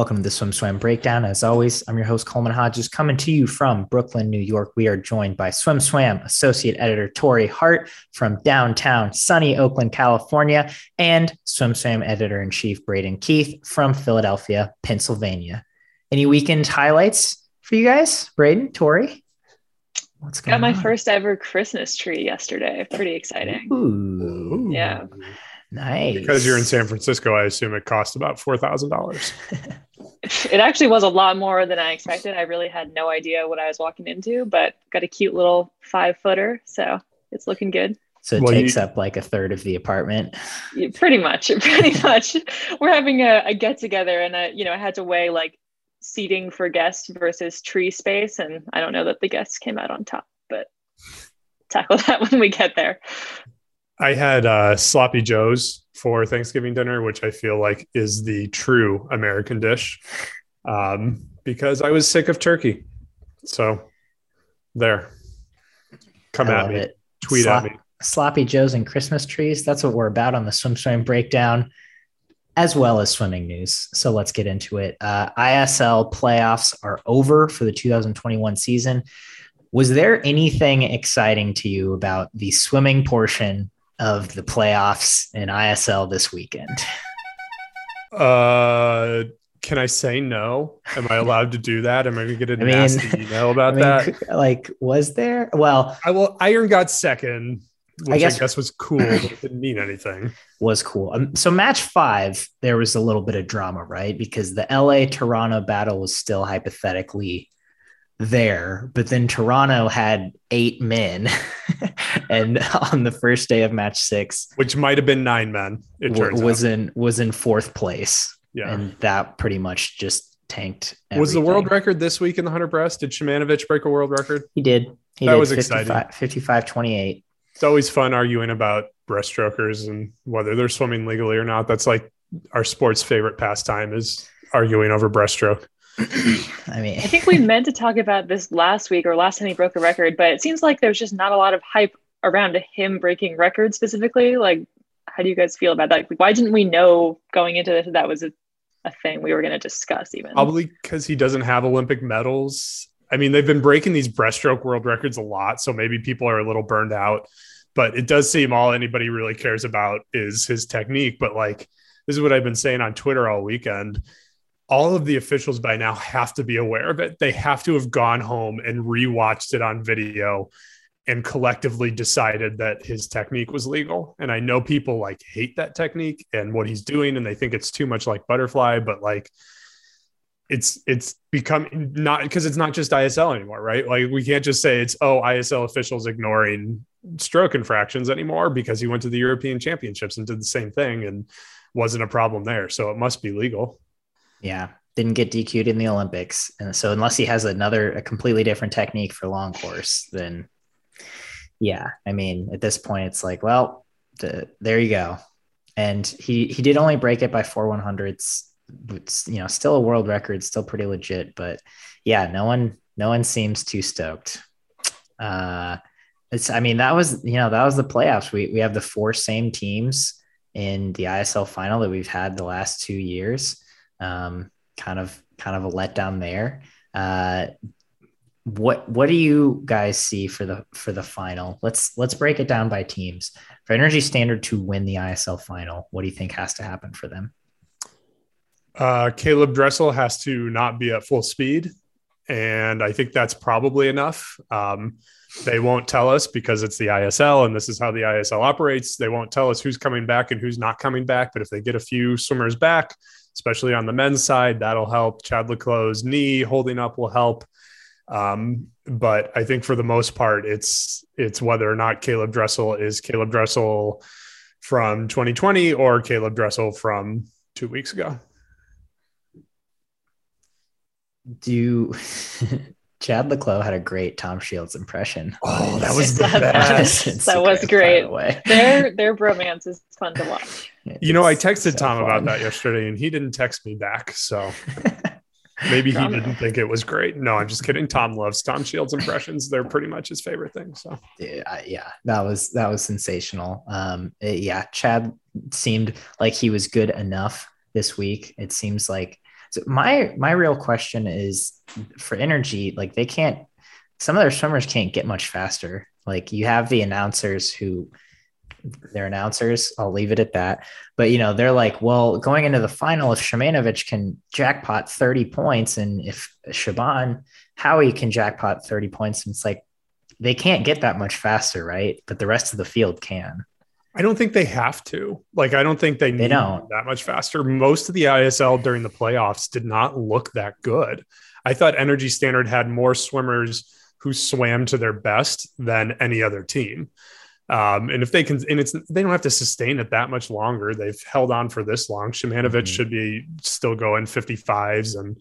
Welcome to the Swim Swam Breakdown. As always, I'm your host, Coleman Hodges, coming to you from Brooklyn, New York. We are joined by Swim Swam Associate Editor Torrey Hart from downtown sunny Oakland, California, and Swim Swam Editor in Chief Braden Keith from Philadelphia, Pennsylvania. Any weekend highlights for you guys? Braden, Torrey? What's going Got my on? first ever Christmas tree yesterday. Pretty exciting. Ooh. Yeah. Nice. Because you're in San Francisco, I assume it cost about four thousand dollars. it actually was a lot more than I expected. I really had no idea what I was walking into, but got a cute little five footer, so it's looking good. So it well, takes you, up like a third of the apartment. Pretty much, pretty much. We're having a, a get together, and I, you know, I had to weigh like seating for guests versus tree space, and I don't know that the guests came out on top, but tackle that when we get there. I had uh, sloppy joes for Thanksgiving dinner, which I feel like is the true American dish, um, because I was sick of turkey. So there, come I at me, it. tweet Slop- at me. Sloppy joes and Christmas trees. That's what we're about on the swim swim breakdown, as well as swimming news. So let's get into it. Uh, ISL playoffs are over for the 2021 season. Was there anything exciting to you about the swimming portion of the playoffs in ISL this weekend? Uh, can I say no? Am I allowed to do that? Am I going to get a I mean, nasty email about I mean, that? Like, was there? Well, I will. Iron got second, which I guess, I guess was cool, but it didn't mean anything. Was cool. Um, so match five, there was a little bit of drama, right? Because the LA Toronto battle was still hypothetically there, but then Toronto had eight men, and on the first day of match six, which might have been nine men, it w- was out. in was in fourth place. Yeah, and that pretty much just tanked. Everything. Was the world record this week in the hundred breast? Did Shymanovich break a world record? He did. He that did was 55, exciting. 55 28. It's always fun arguing about breaststrokers and whether they're swimming legally or not. That's like our sport's favorite pastime is arguing over breaststroke. I mean, I think we meant to talk about this last week or last time he broke a record, but it seems like there's just not a lot of hype around him breaking records specifically. Like, how do you guys feel about that? Like, why didn't we know going into this that, that was a, a thing we were going to discuss even? Probably because he doesn't have Olympic medals. I mean, they've been breaking these breaststroke world records a lot, so maybe people are a little burned out. But it does seem all anybody really cares about is his technique. But like, this is what I've been saying on Twitter all weekend all of the officials by now have to be aware of it. They have to have gone home and rewatched it on video and collectively decided that his technique was legal. And I know people like hate that technique and what he's doing and they think it's too much like butterfly, but like it's it's become not because it's not just ISL anymore, right? Like we can't just say it's oh ISL officials ignoring stroke infractions anymore because he went to the European Championships and did the same thing and wasn't a problem there. So it must be legal. Yeah, didn't get DQ'd in the Olympics, and so unless he has another a completely different technique for long course, then yeah, I mean at this point it's like, well, the, there you go. And he he did only break it by four one hundredths. It's you know still a world record, still pretty legit, but yeah, no one no one seems too stoked. Uh, it's I mean that was you know that was the playoffs. We we have the four same teams in the ISL final that we've had the last two years. Um, kind of kind of a letdown there. Uh, what what do you guys see for the for the final? Let's let's break it down by teams. For Energy Standard to win the ISL final, what do you think has to happen for them? Uh, Caeleb Dressel has to not be at full speed, and I think that's probably enough. Um, they won't tell us because it's the ISL and this is how the ISL operates. They won't tell us who's coming back and who's not coming back. But if they get a few swimmers back, especially on the men's side. That'll help. Chad le Clos' knee holding up will help. Um, but I think for the most part, it's it's whether or not Caeleb Dressel is Caeleb Dressel from 2020 or Caeleb Dressel from two weeks ago. Do Chad le Clos had a great Tom Shields impression. Oh, that was the best. that was great. Their their bromance is fun to watch. You know, I texted so Tom fun. about that yesterday, and he didn't text me back. So maybe he didn't think it was great. No, I'm just kidding. Tom loves Tom Shields impressions. They're pretty much his favorite thing. So yeah, yeah, that was that was sensational. Um, it, yeah, Chad seemed like he was good enough this week. It seems like So my my real question is for energy, like they can't some of their swimmers can't get much faster. Like you have the announcers who they're announcers. I'll leave it at that. But you know, they're like, well, going into the final, if Shymanovich can jackpot 30 points, and if Siobhan Haughey can jackpot 30 points, and it's like they can't get that much faster, right? But the rest of the field can. I don't think they have to. Like, I don't think they, they don't. that much faster. Most of the ISL during the playoffs did not look that good. I thought Energy Standard had more swimmers who swam to their best than any other team. Um, and if they can, and it's they don't have to sustain it that much longer. They've held on for this long. Shymanovich mm-hmm. should be still going 55s, and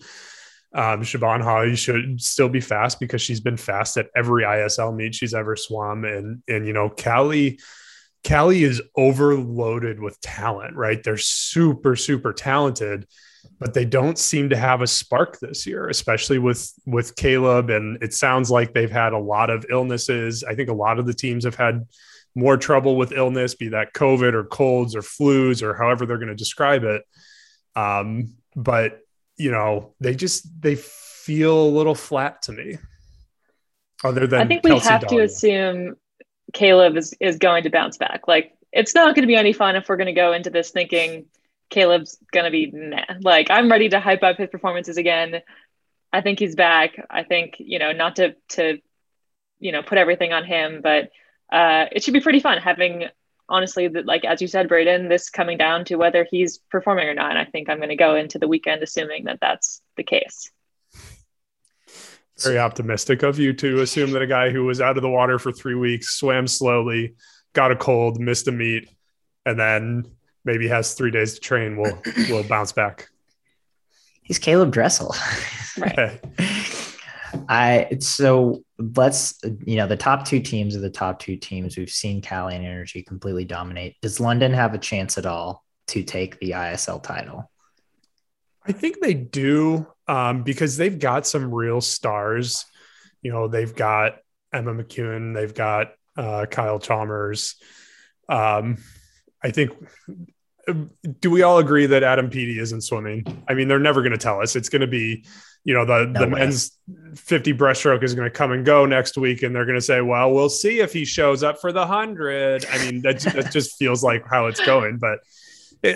um, Siobhan Haughey should still be fast because she's been fast at every ISL meet she's ever swum. And and you know, Cali, Cali is overloaded with talent. Right, they're super super talented but they don't seem to have a spark this year, especially with with Caeleb. And it sounds like they've had a lot of illnesses. I think a lot of the teams have had more trouble with illness, be that COVID or colds or flus or however they're going to describe it. Um, but you know, they just they feel a little flat to me. Other than I think we Kelsi have Dahlia. to assume Caeleb is is going to bounce back. Like it's not going to be any fun if we're going to go into this thinking Caeleb's going to be nah. Like I'm ready to hype up his performances again. I think he's back. I think you know not to to you know put everything on him, but uh, it should be pretty fun having honestly that like as you said braden this coming down to whether he's performing or not i think i'm going to go into the weekend assuming that that's the case very optimistic of you to assume that a guy who was out of the water for three weeks swam slowly got a cold missed a meet and then maybe has three days to train will will bounce back he's Caeleb Dressel right I so let's you know the top two teams are the top two teams. We've seen Cali and Energy completely dominate. Does London have a chance at all to take the ISL title? I think they do um, because they've got some real stars. You know, they've got Emma McKeon, they've got uh, Kyle Chalmers. Um, I think. Do we all agree that Adam Peaty isn't swimming? I mean, they're never going to tell us. It's going to be you know the no the way. men's 50 breaststroke is going to come and go next week and they're going to say well we'll see if he shows up for the 100 i mean that, that just feels like how it's going but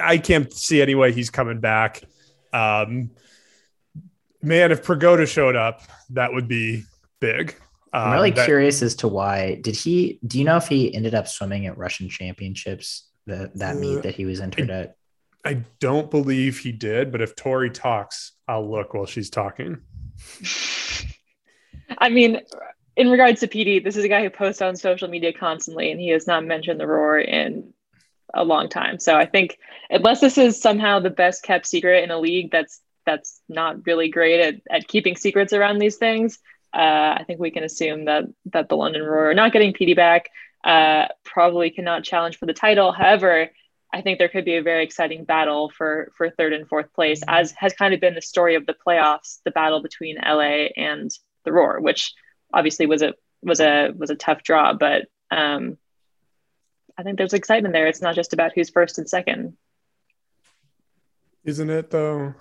i can't see any way he's coming back um, man if Prigoda showed up that would be big. Um, i'm really that, curious as to why. Did he do you know if he ended up swimming at russian championships that that uh, meet that he was entered I, at? I don't believe he did, but if Torrey talks, I'll look while she's talking. I mean, in regards to Peaty, this is a guy who posts on social media constantly, and he has not mentioned the roar in a long time. So I think unless this is somehow the best kept secret in a league that's that's not really great at, at keeping secrets around these things, uh, I think we can assume that that the London Roar are not getting Peaty back uh, probably cannot challenge for the title. However, I think there could be a very exciting battle for for third and fourth place, as has kind of been the story of the playoffs, the battle between LA and the Roar, which obviously was a was a was a tough draw, but um, I think there's excitement there. It's not just about who's first and second, isn't it? Though.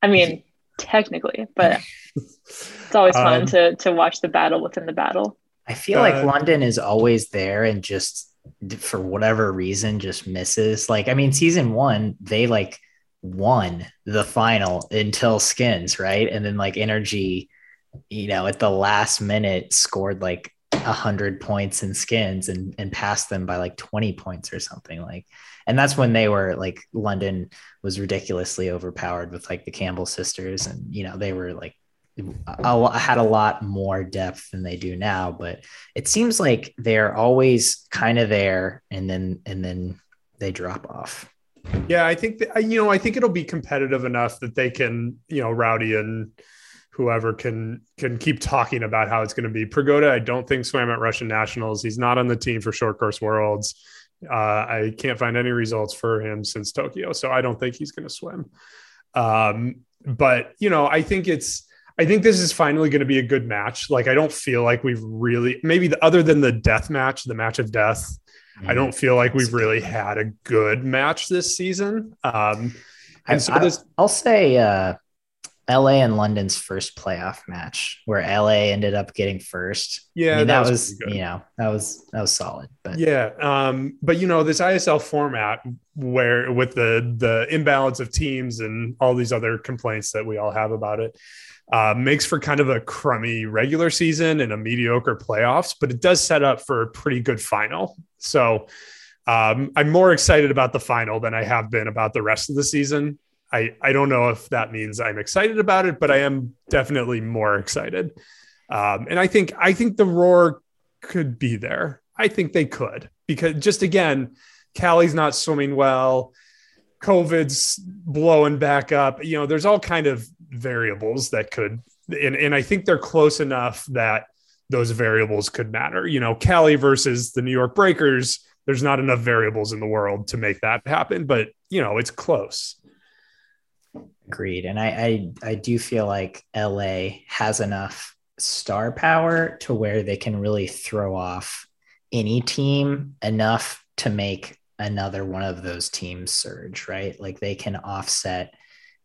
I mean, technically, but it's always fun um, to to watch the battle within the battle. I feel uh, like London is always there and just for whatever reason just misses. Like, I mean, season one, they like won the final until skins, right? And then like energy, you know, at the last minute scored like a hundred points in skins and and passed them by like 20 points or something like and that's when they were like london was ridiculously overpowered with like the campbell sisters and you know they were like I had a lot more depth than they do now, but it seems like they're always kind of there, and then and then they drop off. Yeah, I think that, you know I think it'll be competitive enough that they can you know Rowdy and whoever can can keep talking about how it's going to be. Prigoda, I don't think swam at Russian nationals. He's not on the team for short course worlds. Uh, I can't find any results for him since Tokyo, so I don't think he's going to swim. Um, but you know, I think it's I think this is finally going to be a good match. Like, I don't feel like we've really, maybe the, other than the death match, the match of death, mm-hmm. I don't feel like we've really had a good match this season. Um, I, And so I, this- I'll say uh, LA and London's first playoff match, where LA ended up getting first. Yeah, I mean, that that, was was, you know that was that was solid. But Yeah, um, but you know this ISL format where with the the imbalance of teams and all these other complaints that we all have about it uh, makes for kind of a crummy regular season and a mediocre playoffs, but it does set up for a pretty good final. So um, I'm more excited about the final than I have been about the rest of the season. I I don't know if that means I'm excited about it, but I am definitely more excited. Um, and I think I think the roar could be there. I think they could because just again, Cali's not swimming well. COVID's blowing back up. You know, there's all kind of variables that could, and, and I think they're close enough that those variables could matter. You know, Cali versus the New York Breakers, there's not enough variables in the world to make that happen, but you know, it's close. Agreed. And I, I I do feel like LA has enough star power to where they can really throw off any team enough to make another one of those teams surge, right? Like they can offset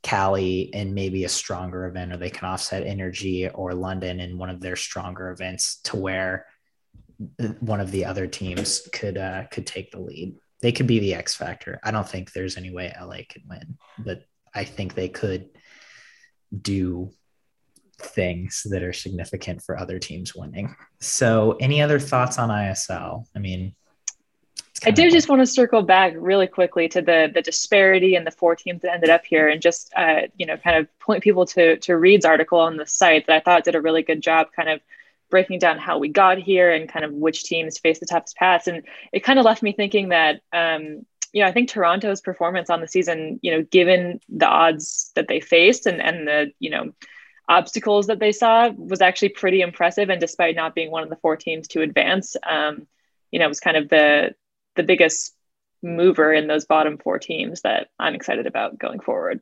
Cali in maybe a stronger event, or they can offset Energy or London in one of their stronger events to where one of the other teams could uh, could take the lead. They could be the X factor. I don't think there's any way LA could win, but I think they could do things that are significant for other teams winning. So, any other thoughts on ISL? I mean, I kinda- just want to circle back really quickly to the the disparity and the four teams that ended up here, and just uh, you know, kind of point people to to Reed's article on the site that I thought did a really good job, kind of breaking down how we got here and kind of which teams face the toughest paths. And it kind of left me thinking that um, you know, I think Toronto's performance on the season, you know, given the odds that they faced and and the you know obstacles that they saw was actually pretty impressive. And despite not being one of the four teams to advance, um, you know, it was kind of the the biggest mover in those bottom four teams that I'm excited about going forward.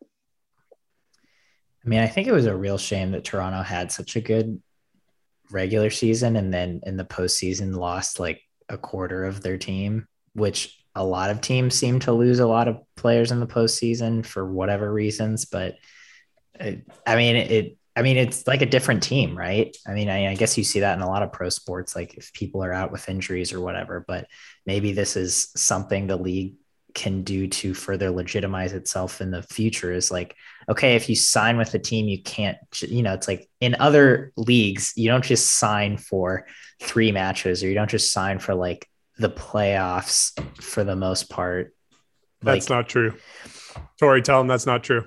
I mean, I think it was a real shame that Toronto had such a good regular season and then in the postseason lost like a quarter of their team, which a lot of teams seem to lose a lot of players in the postseason for whatever reasons. But it, I mean, it, I mean, it's like a different team, right? I mean, I, I guess you see that in a lot of pro sports, like if people are out with injuries or whatever, but maybe this is something the league can do to further legitimize itself in the future is like, okay, if you sign with a team, you can't, you know, it's like in other leagues, you don't just sign for three matches or you don't just sign for like the playoffs for the most part. That's Like, not true. Torrey, tell them that's not true.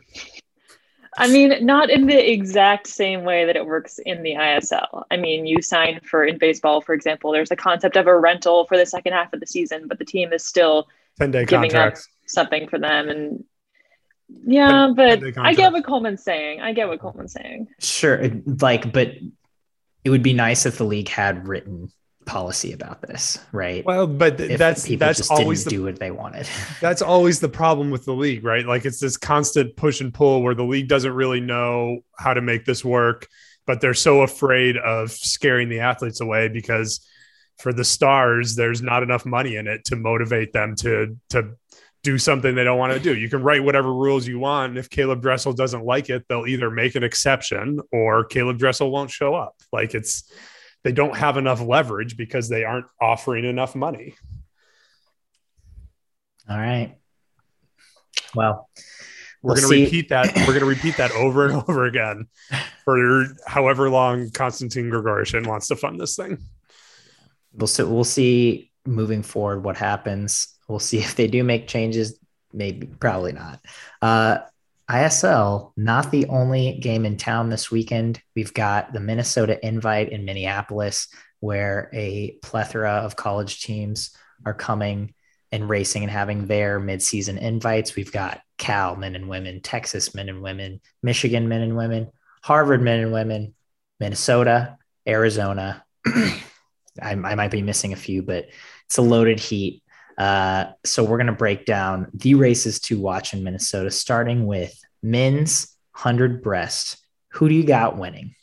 I mean, not in the exact same way that it works in the ISL. I mean, you sign for in baseball, for example, there's a concept of a rental for the second half of the season, but the team is still 10 day giving contracts. up something for them. And yeah, but I get what Coleman's saying. I get what Coleman's saying. sure. Like, but it would be nice if the league had written policy about this, right? Well, but if that's people that's just always didn't the do what they wanted. that's always the problem with the league, right? Like it's this constant push and pull where the league doesn't really know how to make this work, but they're so afraid of scaring the athletes away because for the stars, there's not enough money in it to motivate them to to do something they don't want to do. You can write whatever rules you want. And if Caeleb Dressel doesn't like it, they'll either make an exception or Caeleb Dressel won't show up. Like it's they don't have enough leverage because they aren't offering enough money. All right. Well, We're We'll going to repeat that. We're going to repeat that over and over again for however long Konstantin Grigorishin wants to fund this thing. We'll see, we'll see moving forward what happens. We'll see if they do make changes. Maybe, probably not. Uh, ISL, not the only game in town this weekend. We've got the Minnesota Invite in Minneapolis, where a plethora of college teams are coming and racing and having their midseason invites. We've got Cal men and women, Texas men and women, Michigan men and women, Harvard men and women, Minnesota, Arizona. I, I might be missing a few, but it's a loaded heat. Uh, so we're going to break down the races to watch in Minnesota, starting with men's 100 breast. Who do you got winning?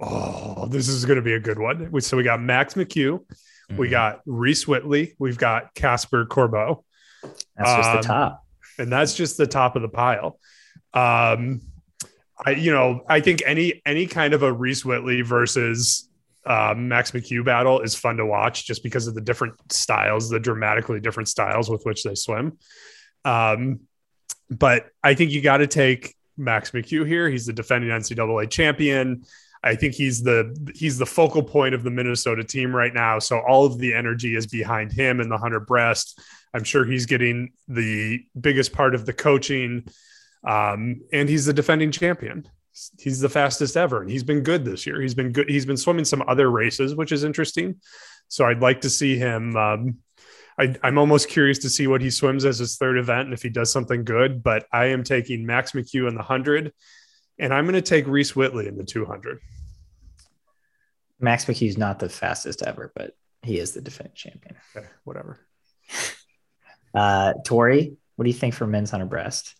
Oh, this is going to be a good one. So we got Max McHugh, we Mhm. got Reese Whitley, we've got Caspar Corbeau, that's just um, the top. and that's just the top of the pile. Um, I, you know, I think any any kind of a Reese Whitley versus uh, Max McHugh battle is fun to watch just because of the different styles, the dramatically different styles with which they swim. Um, but I think you got to take Max McHugh here. He's the defending NCAA champion. I think he's the he's the focal point of the Minnesota team right now. So all of the energy is behind him and the Hunter Breast. I'm sure he's getting the biggest part of the coaching, um, and he's the defending champion. He's the fastest ever, and he's been good this year. He's been good. He's been swimming some other races, which is interesting. So I'd like to see him. Um, I, am almost curious to see what he swims as his third event and if he does something good. But I am taking Max McHugh in the hundred, and I'm going to take Reese Whitley in the 200. Max McHugh's not the fastest ever, but he is the defending champion. Okay, whatever. Uh, Torrey, what do you think for men's hunter breast?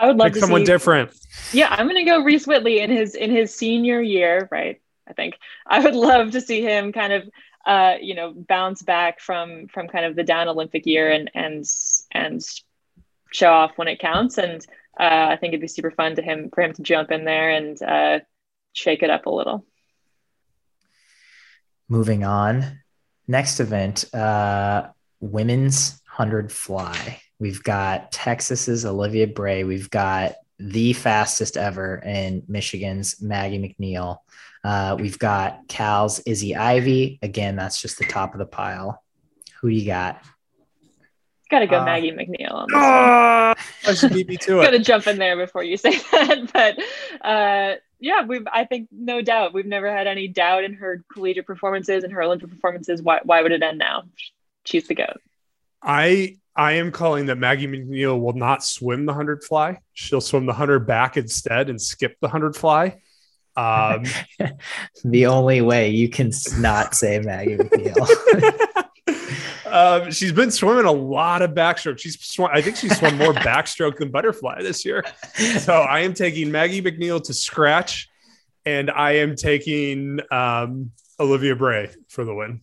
I would love Pick to someone see, different. Yeah, I'm gonna go Reese Whitley in his in his senior year, right? I think I would love to see him kind of uh, you know, bounce back from from kind of the down Olympic year and and and show off when it counts. And uh, I think it'd be super fun to him for him to jump in there and uh, shake it up a little. Moving on, next event, uh, women's hundred fly. We've got Texas's Olivia Bray. We've got the fastest ever in Michigan's Maggie MacNeil. Uh, we've got Cal's Izzy Ivey. Again, that's just the top of the pile. Who do you got? Got to go uh, Maggie MacNeil. On this oh, I should beat me to it. Got to jump in there before you say that, but uh, yeah, we've. I think no doubt we've never had any doubt in her collegiate performances and her Olympic performances. Why? Why would it end now? She's the goat. I I am calling that Maggie MacNeil will not swim the hundred fly. She'll swim the hundred back instead and skip the hundred fly. Um, the only way you can not say Maggie MacNeil. um, she's been swimming a lot of backstroke. She's swum, I think she's swum more backstroke than butterfly this year. So I am taking Maggie MacNeil to scratch, and I am taking um, Olivia Bray for the win.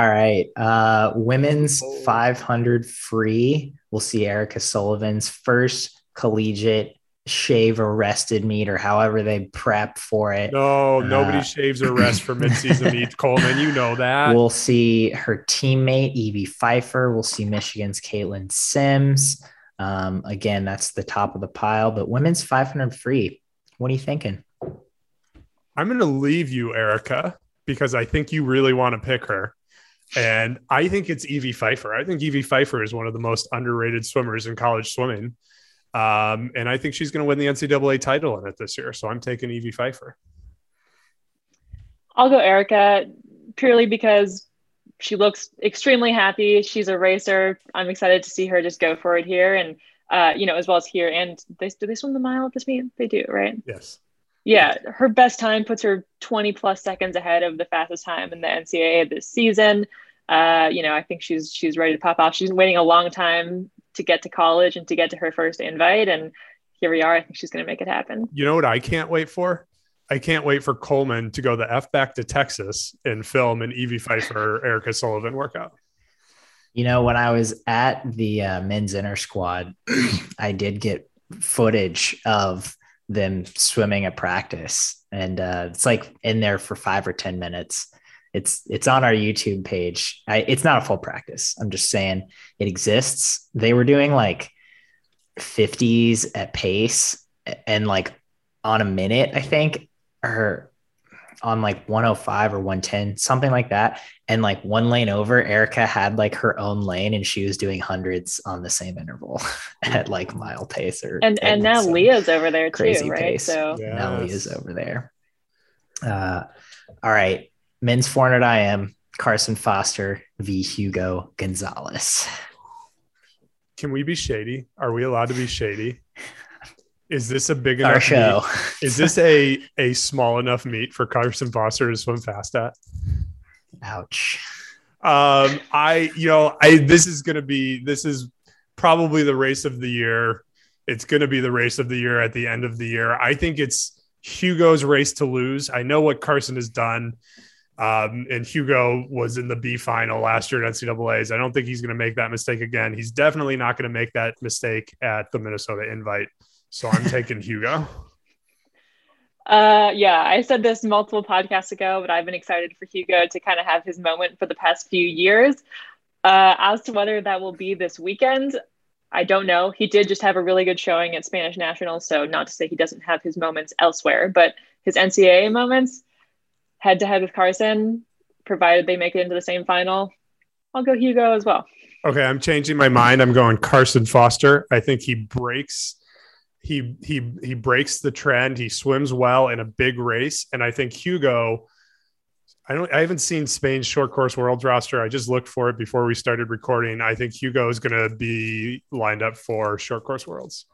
All right. Uh, women's 500 free. We'll see Erica Sullivan's first collegiate shave or rested meet or however they prep for it. No, nobody uh, shaves or rests for midseason meet, Coleman. You know that. We'll see her teammate, Evie Pfeiffer. We'll see Michigan's Kaitlynn Sims. Um, again, that's the top of the pile, but women's 500 free. What are you thinking? I'm going to leave you, Erica, because I think you really want to pick her. And I think it's Evie Pfeiffer. I think Evie Pfeiffer is one of the most underrated swimmers in college swimming. Um, and I think she's going to win the NCAA title in it this year. So I'm taking Evie Pfeiffer. I'll go Erica purely because she looks extremely happy. She's a racer. I'm excited to see her just go for it here. And, uh, you know, as well as here. And they, do they swim the mile at this meet? They do, right? Yes. Yeah. Her best time puts her 20 plus seconds ahead of the fastest time in the NCAA this season. Uh, you know, I think she's she's ready to pop off. She's waiting a long time to get to college and to get to her first invite. And here we are. I think she's going to make it happen. You know what I can't wait for? I can't wait for Coleman to go the F back to Texas and film an Evie Pfeiffer, Erica Sullivan workout. You know, when I was at the uh, men's inner squad, I did get footage of them swimming at practice. And uh, it's like in there for five or 10 minutes it's it's on our YouTube page. I, it's not a full practice. I'm just saying it exists. They were doing like 50s at pace and like on a minute, I think, or on like 105 or 110, something like that. And like one lane over, Erica had like her own lane and she was doing hundreds on the same interval at like mile pace or and and now Leah's over there too, right? Pace. So yes. now Leah's over there. Uh all right men's 400 IM, Carson Foster v. Hugo Gonzalez. Can we be shady? Are we allowed to be shady? Is this a big enough Our show? Is this a a small enough meet for Carson Foster to swim fast at? Ouch. Um, I you know I this is gonna be this is probably the race of the year. It's gonna be the race of the year at the end of the year. I think it's Hugo's race to lose. I know what Carson has done Um, and Hugo was in the B final last year at NCAA's. I don't think he's going to make that mistake again. He's definitely not going to make that mistake at the Minnesota invite. So I'm taking Hugo. Uh, yeah, I said this multiple podcasts ago, but I've been excited for Hugo to kind of have his moment for the past few years. Uh, as to whether that will be this weekend, I don't know. He did just have a really good showing at Spanish Nationals, so not to say he doesn't have his moments elsewhere, but his NCAA moments, head to head with Carson, provided they make it into the same final, I'll go Hugo as well. Okay, I'm changing my mind. I'm going Carson Foster. I think he breaks he he he breaks the trend. He swims well in a big race, and I think Hugo. I don't. I haven't seen Spain's short course worlds roster. I just looked for it before we started recording. I think Hugo is going to be lined up for short course worlds.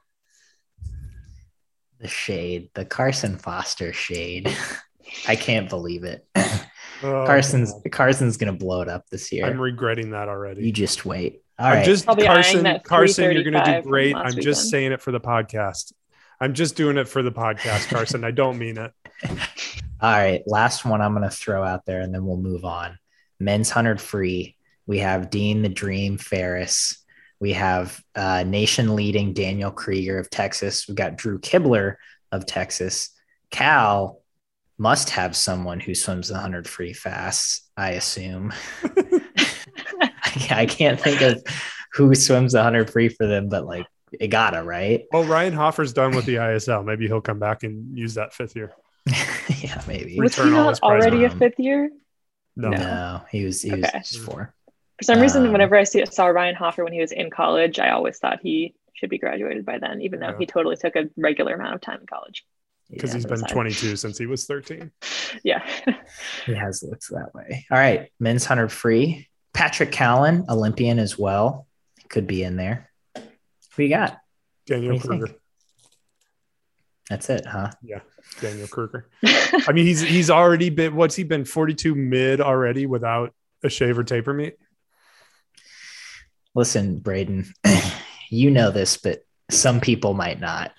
The shade, the Carson Foster shade. I can't believe it. Oh, Carson's. Carson's going to blow it up this year. I'm regretting that already. You just wait. All I'm right. just Carson. Carson, you're going to do great. I'm weekend. just saying it for the podcast. I'm just doing it for the podcast, Carson. I don't mean it. All right, last one I'm going to throw out there, and then we'll move on. Men's hundred free. We have Dean the Dream Farris. We have uh, nation leading Daniel Krueger of Texas. We've got Drew Kibler of Texas. Cal must have someone who swims the 100 free fast, I assume. I can't think of who swims the 100 free for them, but like it gotta, right? Well, Ryan Hoffer's done with the ISL. Maybe he'll come back and use that fifth year. yeah, maybe. Was he not already a fifth year? No. no, he was he okay. was four. For some reason, um, whenever I see, saw Ryan Hoffer when he was in college, I always thought he should be graduated by then, even though yeah. he totally took a regular amount of time in college. Because yeah, he's been 22 since he was 13. Yeah. he has looks that way. All right. Men's 100 free. Patrick Callan, Olympian as well, could be in there. Who you got? Daniel Krueger. That's it, huh? Yeah, Daniel Krueger. I mean, he's he's already been what's he been 42 mid already without a shave or taper meet. Listen, Braden, you know this, but some people might not.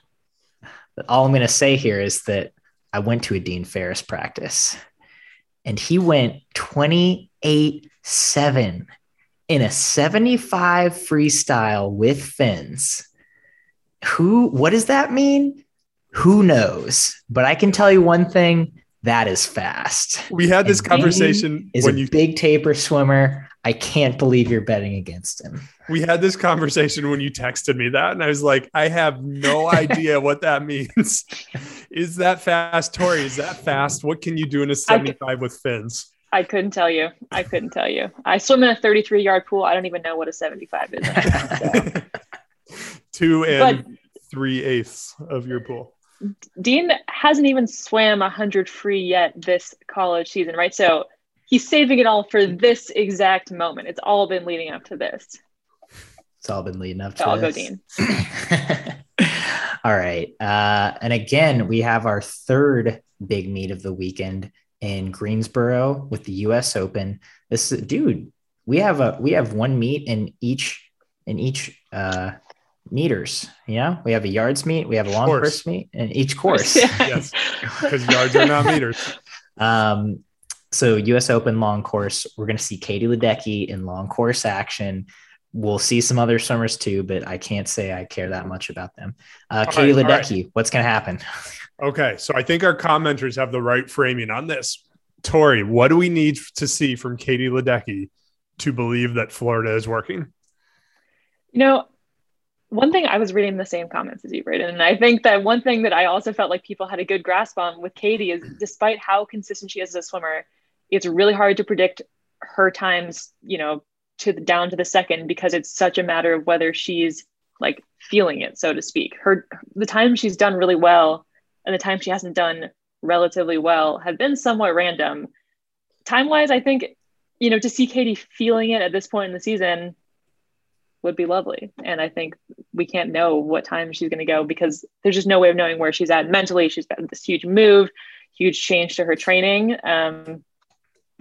But all I'm going to say here is that I went to a Dean Farris practice and he went 28 7 in a 75 freestyle with fins. Who, what does that mean? Who knows? But I can tell you one thing that is fast. We had this and conversation is when a you big taper swimmer. I can't believe you're betting against him. We had this conversation when you texted me that, and I was like, I have no idea what that means. is that fast, Torrey? Is that fast? What can you do in a 75 with fins? I couldn't tell you. I couldn't tell you. I swim in a 33 yard pool. I don't even know what a 75 is. So. Two and but three eighths of your pool. Dean hasn't even swam 100 free yet this college season, right? So he's saving it all for this exact moment. It's all been leading up to this. It's all been leading up to so I'll this. go Dean. all right. Uh, and again, we have our third big meet of the weekend in Greensboro with the US Open. This dude, we have a we have one meet in each in each uh meters. You know, we have a yards meet, we have a long course, course meet in each course. yes, because yards are not meters. Um, so US Open long course, we're going to see Katie Ledecky in long course action. We'll see some other swimmers too, but I can't say I care that much about them. Uh, Katie right, Ledecky, right. what's going to happen? Okay, so I think our commenters have the right framing on this. Torrey, what do we need to see from Katie Ledecky to believe that Florida is working? You know, one thing I was reading the same comments as you, Braden, and I think that one thing that I also felt like people had a good grasp on with Katie is despite how consistent she is as a swimmer, it's really hard to predict her times, you know, to the down to the second because it's such a matter of whether she's like feeling it, so to speak. Her the time she's done really well and the time she hasn't done relatively well have been somewhat random. Time wise, I think, you know, to see Katie feeling it at this point in the season would be lovely. And I think we can't know what time she's going to go because there's just no way of knowing where she's at mentally. She's got this huge move, huge change to her training. Um,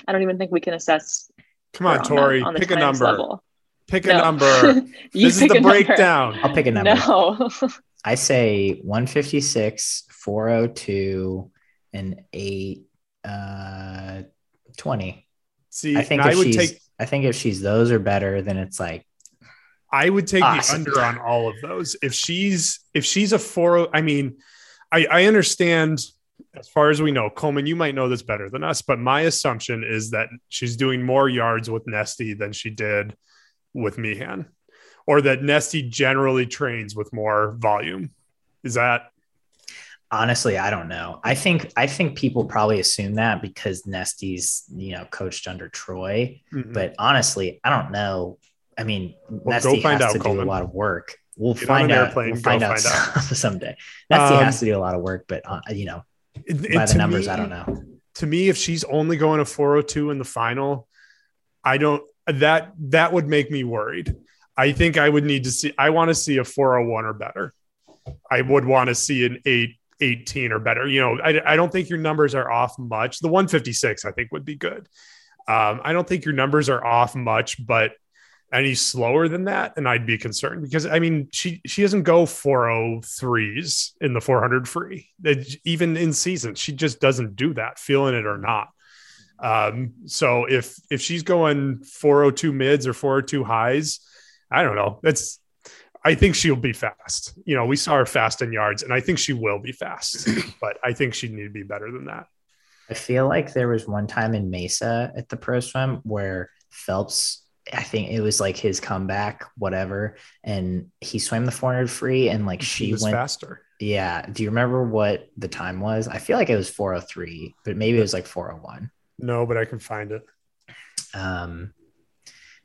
I don't even think we can assess. Come on, Torrey, on pick a number. Level. Pick no. a number. this is the breakdown. I'll pick a number. No. I say 156, 402, and eight, uh, 20. See, I think if I would she's take I think if she's those or better, then it's like I would take Awesome. the under on all of those. If she's if she's a four, I mean, I, I understand as far as we know, Coleman, you might know this better than us, but my assumption is that she's doing more yards with Nesty than she did with Meehan, or that Nesty generally trains with more volume. Is that honestly, I don't know. I think I think people probably assume that because Nesty's, you know, coached under Troy. Mhm. But honestly, I don't know. I mean, Well, Nesty has out, to do a lot of work. We'll Get find out. airplane, We'll find out, find someday. Nesty Um, has to do a lot of work, but uh, you know, And- by the numbers, me- I don't know. to me, if she's only going to 402 in the final, I don't that that would make me worried. I think I would need to see I want to see a 401 or better. I would want to see an 8 18 or better. You know, I, I don't think your numbers are off much. The 156 I think would be good. Um, I don't think your numbers are off much, but any slower than that, and I'd be concerned because I mean she she doesn't go 403s in the 400 free. That- Even in season, she just doesn't do that, feeling it or not. Um, so if if she's going 402 mids or 402 highs, I don't know. That's I think she'll be fast. You know, we saw her fast in yards, and I think she will be fast, but I think she'd need to be better than that. I feel like there was one time in Mesa at the pro swim where Phelps, I think it was like his comeback, whatever, and he swam the 400 free and like She she was went. faster. Yeah. Do you remember what the time was? I feel like it was 403, but maybe it was like 401. No, but I can find it. Um,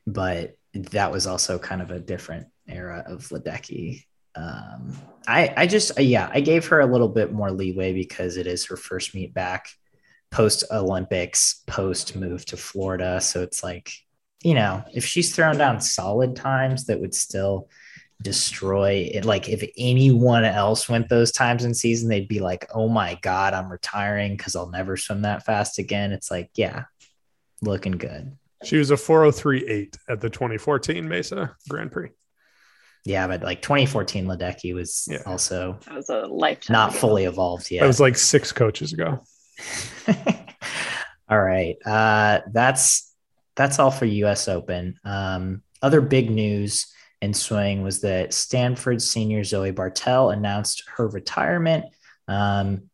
but that was also kind of a different era of Ledecky. Um, I, I just, yeah, I gave her a little bit more leeway because it is her first meet back post Olympics, post move to Florida. So it's like, you know, if she's thrown down solid times that would still destroy it, like if anyone else went those times in season, they'd be like, oh my God, I'm retiring because I'll never swim that fast again. It's like, yeah, looking good. She was a 403.8 at the 2014 Mesa Grand Prix. Yeah, but like 2014 Ledecky was Yeah. also That was a lifetime. not ago. fully evolved yet. That was like six coaches ago. all right. Uh, that's that's all for US Open. Um, other big news in swimming was that Stanford senior Zoe Bartel announced her retirement. Um,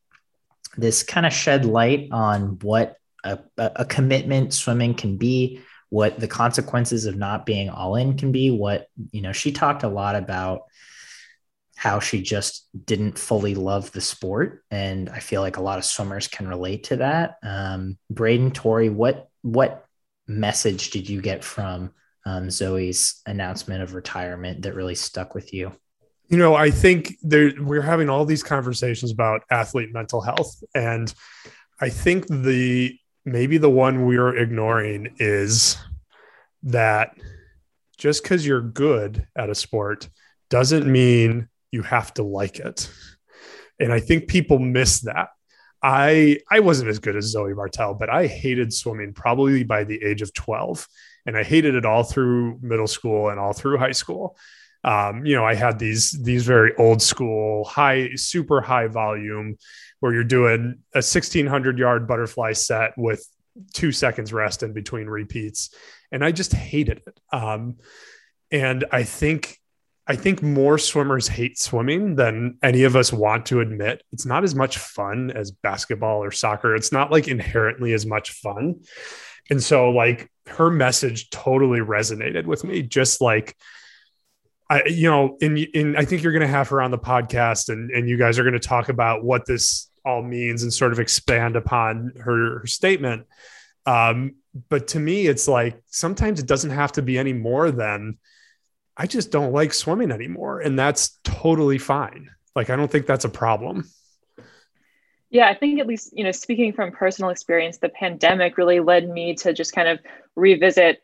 this kind of shed light on what a, a commitment swimming can be, what the consequences of not being all in can be. What you know, she talked a lot about how she just didn't fully love the sport, and I feel like a lot of swimmers can relate to that. Um, Braden, Tori, what what message did you get from um, Zoe's announcement of retirement that really stuck with you? You know, I think there we're having all these conversations about athlete mental health, and I think the maybe the one we're ignoring is that just because you're good at a sport doesn't mean you have to like it. And I think people miss that. I I wasn't as good as Zoe Bartel, but I hated swimming probably by the age of 12. And I hated it all through middle school and all through high school. Um, you know, I had these these very old school, high, super high volume where you're doing a 1600 yard butterfly set with two seconds rest in between repeats. And I just hated it. Um, and I think I think more swimmers hate swimming than any of us want to admit. It's not as much fun as basketball or soccer. It's not like inherently as much fun. And so like her message totally resonated with me, just like I, you know, in, I think you're going to have her on the podcast and, and you guys are going to talk about what this all means and sort of expand upon her, her statement. Um, but to me, it's like, sometimes it doesn't have to be any more than, I just don't like swimming anymore. And that's totally fine. Like, I don't think that's a problem. Yeah, I think at least, you know, speaking from personal experience, the pandemic really led me to just kind of revisit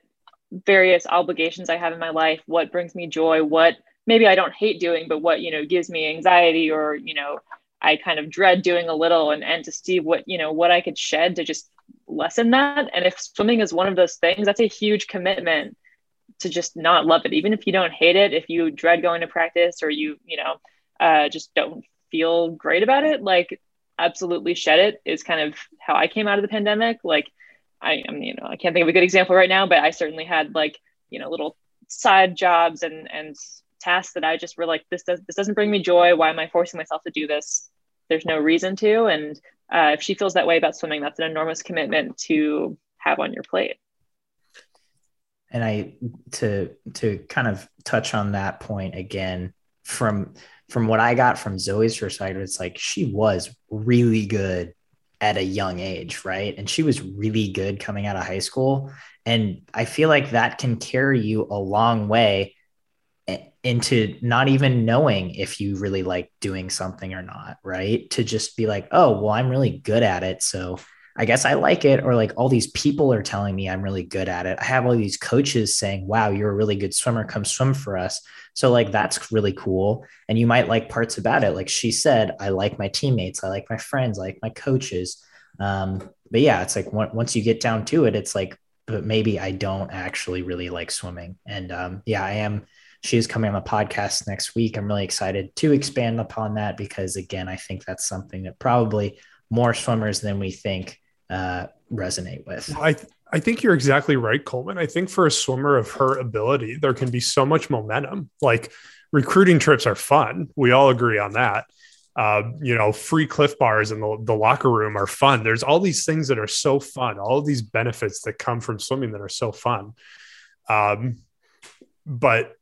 various obligations I have in my life, what brings me joy, what maybe I don't hate doing, but what, you know, gives me anxiety or, you know, I kind of dread doing a little and, and to see what, you know, what I could shed to just lessen that. And if swimming is one of those things, that's a huge commitment to just not love it. Even if you don't hate it, if you dread going to practice or you, you know, uh, just don't feel great about it, like absolutely shed it is kind of how I came out of the pandemic. Like I, mean, you know, I can't think of a good example right now, but I certainly had like, you know, little side jobs and and tasks that I just were like, this does this doesn't bring me joy. Why am I forcing myself to do this? There's no reason to. And uh, if she feels that way about swimming, that's an enormous commitment to have on your plate. And I to to kind of touch on that point again from from what I got from Zoe's perspective, it's like she was really good at a young age, right? And she was really good coming out of high school. And I feel like that can carry you a long way eh, into not even knowing if you really like doing something or not, right? To just be like, oh, well, I'm really good at it. So I guess I like it. Or like all these people are telling me I'm really good at it. I have all these coaches saying, wow, you're a really good swimmer. Come swim for us. So like that's really cool. And you might like parts about it. Like she said, I like my teammates, I like my friends, I like my coaches. Um, but yeah, it's like once you get down to it, it's like, but maybe I don't actually really like swimming. And um, yeah, I am. She is coming on the podcast next week. I'm really excited to expand upon that because, again, I think that's something that probably more swimmers than we think uh, resonate with. I th- I think you're exactly right, Coleman. I think for a swimmer of her ability, there can be so much momentum. Like recruiting trips are fun. We all agree on that. Uh, you know, free Clif Bars in the, the locker room are fun. There's all these things that are so fun, all of these benefits that come from swimming that are so fun. Um, but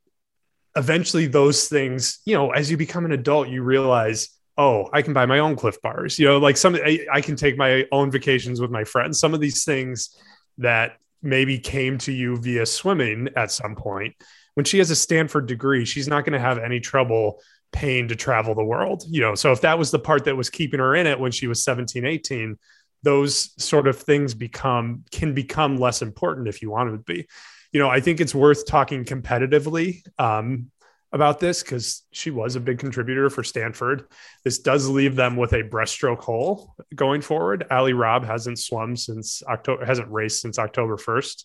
eventually, those things, you know, as you become an adult, you realize, oh, I can buy my own Clif Bars. You know, like some, I, I can take my own vacations with my friends. Some of these things that maybe came to you via swimming at some point. When she has a Stanford degree, she's not going to have any trouble paying to travel the world. You know, so if that was the part that was keeping her in it when she was 17, 18, those sort of things become can become less important if you want them to be. You know, I think it's worth talking competitively. Um, about this because she was a big contributor for Stanford. This does leave them with a breaststroke hole going forward. Ali Robb hasn't swum since October, hasn't raced since October 1st.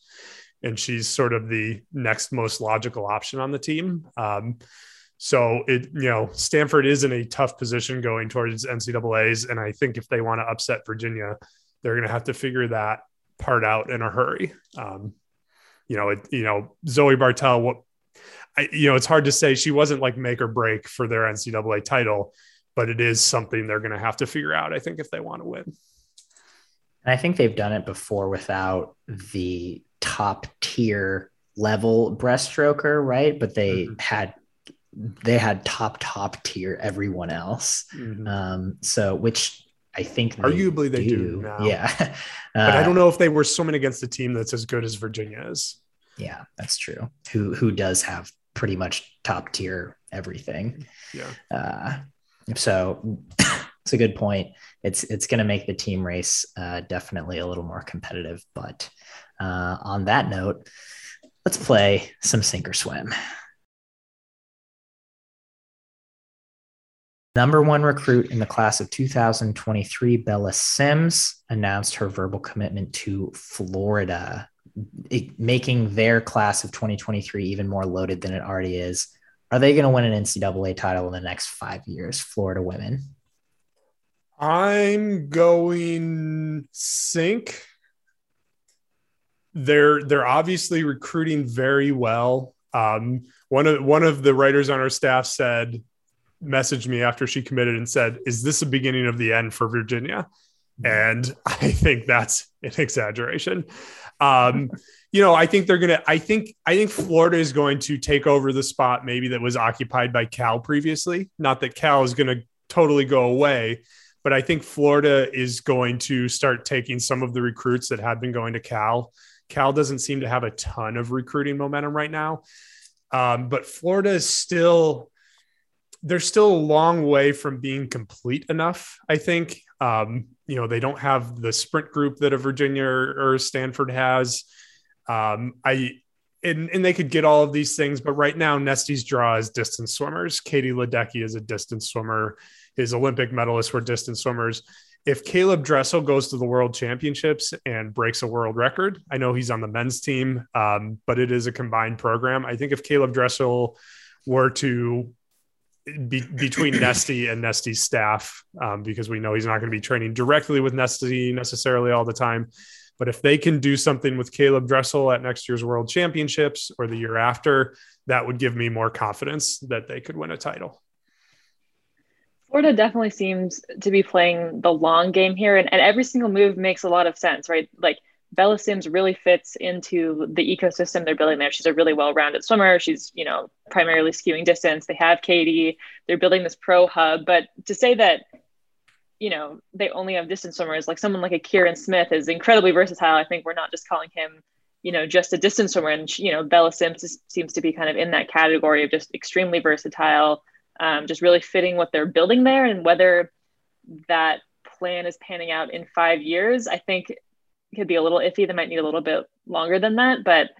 And she's sort of the next most logical option on the team. Um, so it, you know, Stanford is in a tough position going towards NCAA's. And I think if they want to upset Virginia, they're going to have to figure that part out in a hurry. Um, you know, it, you know, Zoe Bartel, what I, you know, it's hard to say she wasn't like make or break for their NCAA title, but it is something they're going to have to figure out, I think, if they want to win. And I think they've done it before without the top tier level breaststroker, right? But they mm-hmm. had they had top top tier everyone else. Mm-hmm. Um, so which I think arguably they, they do. Yeah, uh, but I don't know if they were swimming against a team that's as good as Virginia is. Yeah, that's true. Who who does have pretty much top tier everything. Yeah. Uh, so it's a good point. It's it's going to make the team race uh, definitely a little more competitive. But uh, on that note, let's play some sink or swim. Number one recruit in the class of 2023, Bella Sims, announced her verbal commitment to Florida making their class of 2023 even more loaded than it already is. Are they going to win an NCAA title in the next five years, Florida women? I'm going sink. They're they're obviously recruiting very well. Um, one of one of the writers on our staff said, messaged me after she committed and said, "Is this a beginning of the end for Virginia?" And I think that's an exaggeration. Um, you know, I think they're gonna. I think I think Florida is going to take over the spot maybe that was occupied by Cal previously. Not that Cal is going to totally go away, but I think Florida is going to start taking some of the recruits that had been going to Cal. Cal doesn't seem to have a ton of recruiting momentum right now, um, but Florida is still they're still a long way from being complete enough. I think um, you know they don't have the sprint group that a Virginia or, or Stanford has. Um, I and, and they could get all of these things, but right now Nesty's draw is distance swimmers. Katie Ledecky is a distance swimmer. His Olympic medalists were distance swimmers. If Caeleb Dressel goes to the World Championships and breaks a world record, I know he's on the men's team, um, but it is a combined program. I think if Caeleb Dressel were to be, between Nesty and Nesty's staff um, because we know he's not going to be training directly with Nesty necessarily all the time. But if they can do something with Caeleb Dressel at next year's World Championships or the year after, that would give me more confidence that they could win a title. Florida definitely seems to be playing the long game here, and, and every single move makes a lot of sense, right? Like Bella Sims really fits into the ecosystem they're building there. She's a really well-rounded swimmer. She's, you know, primarily skewing distance. They have Katie. They're building this pro hub. But to say that, you know, they only have distance swimmers, like someone like a Kieran Smith is incredibly versatile. I think we're not just calling him, you know, just a distance swimmer. And, you know, Bella Sims seems to be kind of in that category of just extremely versatile, um, just really fitting what they're building there. And whether that plan is panning out in five years, I think could be a little iffy. They might need a little bit longer than that, but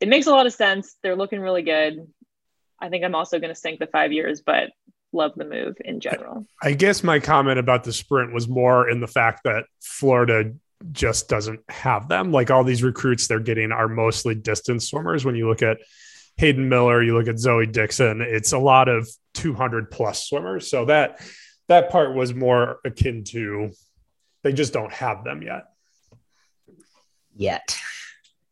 it makes a lot of sense. They're looking really good. I think I'm also going to sink the five years, but love the move in general. I guess my comment about the sprint was more in the fact that Florida just doesn't have them. Like all these recruits they're getting are mostly distance swimmers. When you look at Hayden Miller, you look at Zoe Dixon, it's a lot of 200 plus swimmers. So that that part was more akin to they just don't have them yet yet.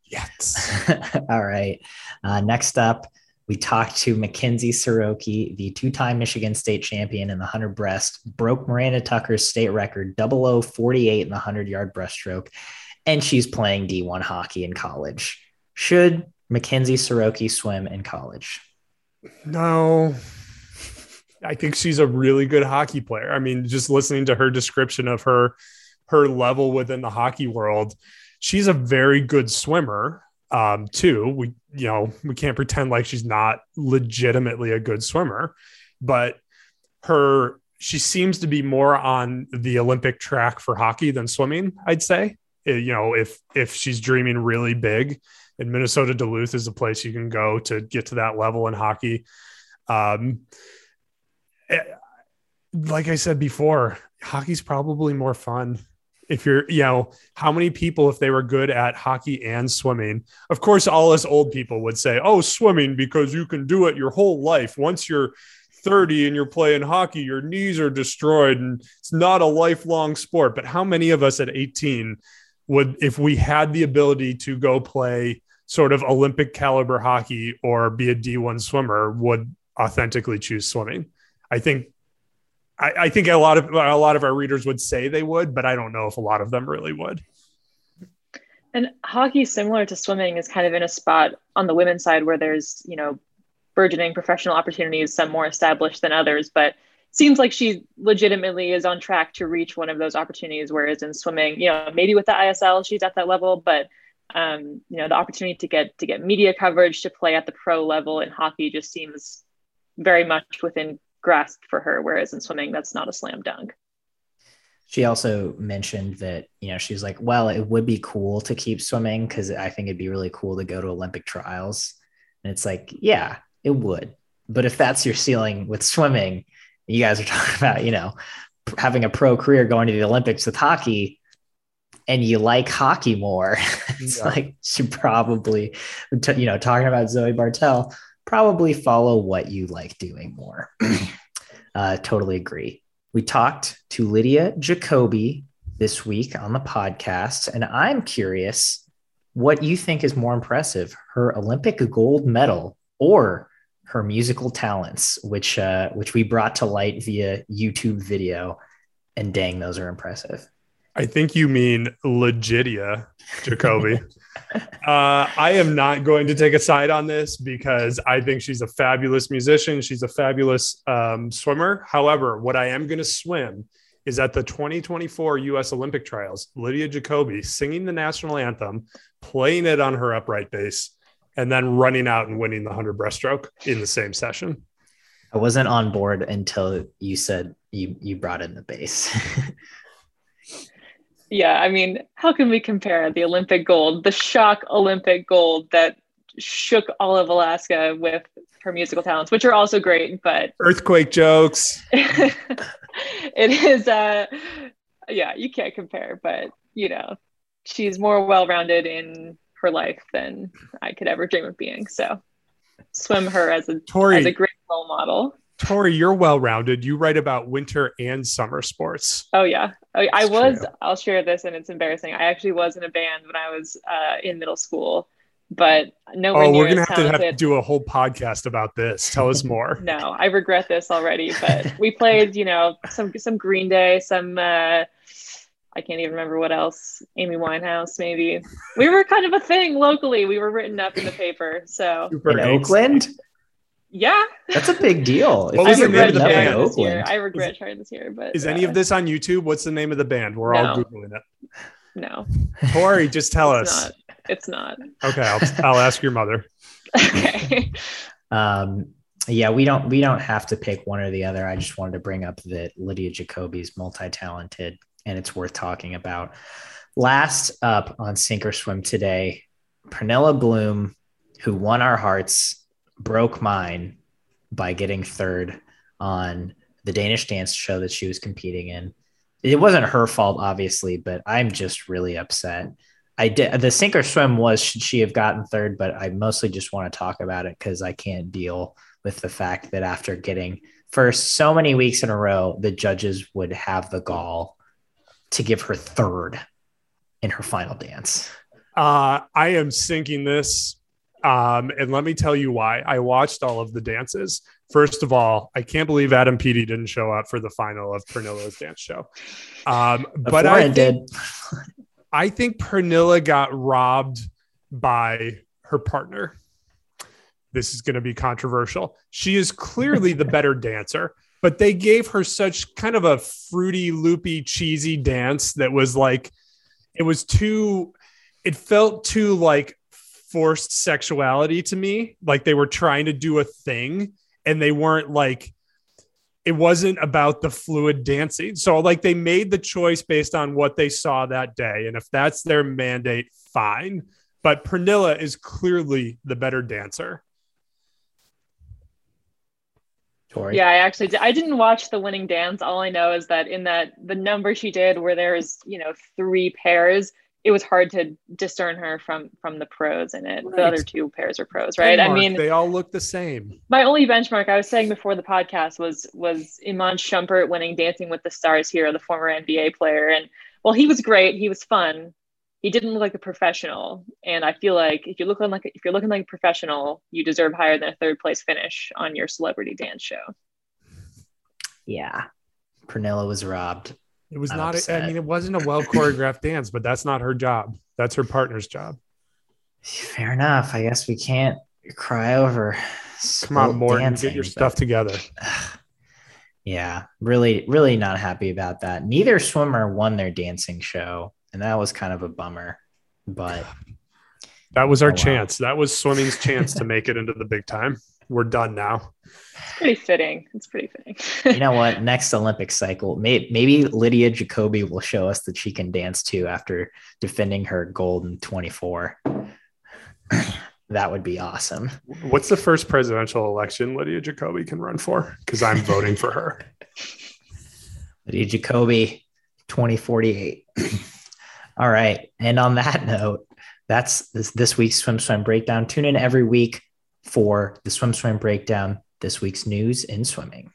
Yet. All right. Uh, next up, we talked to Mackenzie Siroky, the two time Michigan State champion in the 100 breast, broke Miranda Tucker's state record 0048 in the 100 yard breaststroke, and she's playing D1 hockey in college. Should Mackenzie Siroky swim in college? No. I think she's a really good hockey player. I mean, just listening to her description of her her level within the hockey world, she's a very good swimmer um, too. We, you know, we can't pretend like she's not legitimately a good swimmer, but her, she seems to be more on the Olympic track for hockey than swimming, I'd say. Uh, you know, if, if she's dreaming really big and Minnesota Duluth is a place you can go to get to that level in hockey. Um, eh, like I said before, hockey's probably more fun if you're, you know, how many people, if they were good at hockey and swimming, of course, all us old people would say, oh, swimming, because you can do it your whole life. Once you're 30 and you're playing hockey, your knees are destroyed and it's not a lifelong sport. But how many of us at 18 would, if we had the ability to go play sort of Olympic caliber hockey or be a D1 swimmer, would authentically choose swimming? I think I, I think a lot of a lot of our readers would say they would, but I don't know if a lot of them really would. And hockey, similar to swimming, is kind of in a spot on the women's side where there's, you know, burgeoning professional opportunities, some more established than others. But seems like she legitimately is on track to reach one of those opportunities. Whereas in swimming, you know, maybe with the ISL, she's at that level, but um, you know, the opportunity to get to get media coverage, to play at the pro level in hockey, just seems very much within grasp for her, whereas in swimming, that's not a slam dunk. She also mentioned that, you know, she's like, well, it would be cool to keep swimming because I think it'd be really cool to go to Olympic trials. And it's like, yeah, it would. But if that's your ceiling with swimming, you guys are talking about, you know, having a pro career going to the Olympics with hockey, and you like hockey more, it's yeah. like she probably, you know, talking about Zoe Bartel, probably follow what you like doing more. uh, totally agree. We talked to Lydia Jacoby this week on the podcast, and I'm curious what you think is more impressive her Olympic gold medal or her musical talents, which uh, which we brought to light via YouTube video. And dang, those are impressive. I think you mean Legitia Jacoby. uh, I am not going to take a side on this because I think she's a fabulous musician. She's a fabulous um, swimmer. However, what I am going to swim is at the 2024 U.S. Olympic trials, Lydia Jacoby singing the national anthem, playing it on her upright bass, and then running out and winning the 100 breaststroke in the same session. I wasn't on board until you said you you brought in the bass. yeah, I mean, how can we compare the Olympic gold, the shock Olympic gold that shook all of Alaska with her musical talents, which are also great, but earthquake jokes. it is uh yeah, you can't compare, but you know, she's more well-rounded in her life than I could ever dream of being. So swim her as a Torrey, as a great role model. Torrey, you're well rounded. You write about winter and summer sports. Oh yeah, I, I was. true. I'll share this, and it's embarrassing. I actually was in a band when I was uh, in middle school, but nowhere Oh, near we're gonna have to have to talented. do a whole podcast about this. Tell us more. no, I regret this already. But we played, you know, some some Green Day, some uh, I can't even remember what else. Amy Winehouse, maybe. We were kind of a thing locally. We were written up in the paper. So Super In angsty. Oakland, yeah, that's a big deal. What I was you the name of the regret written up band? this year. I regret sharing this year, but Is any uh, of this on YouTube? What's the name of the band? We're all googling it. No, Torrey, just tell it's us. not. It's not. Okay, I'll, I'll ask your mother. okay. um, yeah, we don't we don't have to pick one or the other. I just wanted to bring up that Lydia Jacoby's multi-talented, and it's worth talking about. Last up on Sink or Swim today, Pernille Blume, who won our hearts, broke mine by getting third on the Danish dance show that she was competing in. It wasn't her fault, obviously, but I'm just really upset. I did the sink or swim was should she have gotten third, but I mostly just want to talk about it because I can't deal with the fact that after getting first so many weeks in a row, the judges would have the gall to give her third in her final dance. Uh, I am sinking this. Um, and let me tell you why. I watched all of the dances. First of all, I can't believe Adam Peaty didn't show up for the final of Pernille's dance show. Um, but I think, did. I think Pernille got robbed by her partner. This is going to be controversial. She is clearly the better dancer, but they gave her such kind of a fruity, loopy, cheesy dance that was like, it was too, it felt too like forced sexuality to me. Like they were trying to do a thing and they weren't like, it wasn't about the fluid dancing. So like they made the choice based on what they saw that day. And if that's their mandate, fine. But Pernille is clearly the better dancer. Torrey. Yeah, I actually did. I didn't watch the winning dance. All I know is that in that the number she did, where there's you know three pairs, it was hard to discern her from from the pros in it. Right. The other two pairs are pros, right? I mean, they all look the same. my only benchmark I was saying before the podcast was was Iman Shumpert winning Dancing with the Stars here, the former NBA player, and well, he was great. He was fun. He didn't look like a professional, and I feel like if you're looking like if you're looking like a professional, you deserve higher than a third place finish on your celebrity dance show. Yeah. Pernille was robbed. It was I'm not, a, I mean, it wasn't a well choreographed dance, but that's not her job. That's her partner's job. Fair enough. I guess we can't cry over. Come on, Morton, dancing, get your but- stuff together. Yeah, really, really not happy about that. Neither swimmer won their dancing show, and that was kind of a bummer. But That was our Oh, wow. chance. That was swimming's chance to make it into the big time. We're done now. It's pretty fitting. It's pretty fitting. you know what? Next Olympic cycle, may, maybe Lydia Jacoby will show us that she can dance too after defending her gold in 24. that would be awesome. What's the first presidential election Lydia Jacoby can run for? Because I'm voting for her. Lydia Jacoby, 2048. All right. And on that note, that's this, this week's SwimSwam Breakdown. Tune in every week for the SwimSwam Breakdown, this week's news in swimming.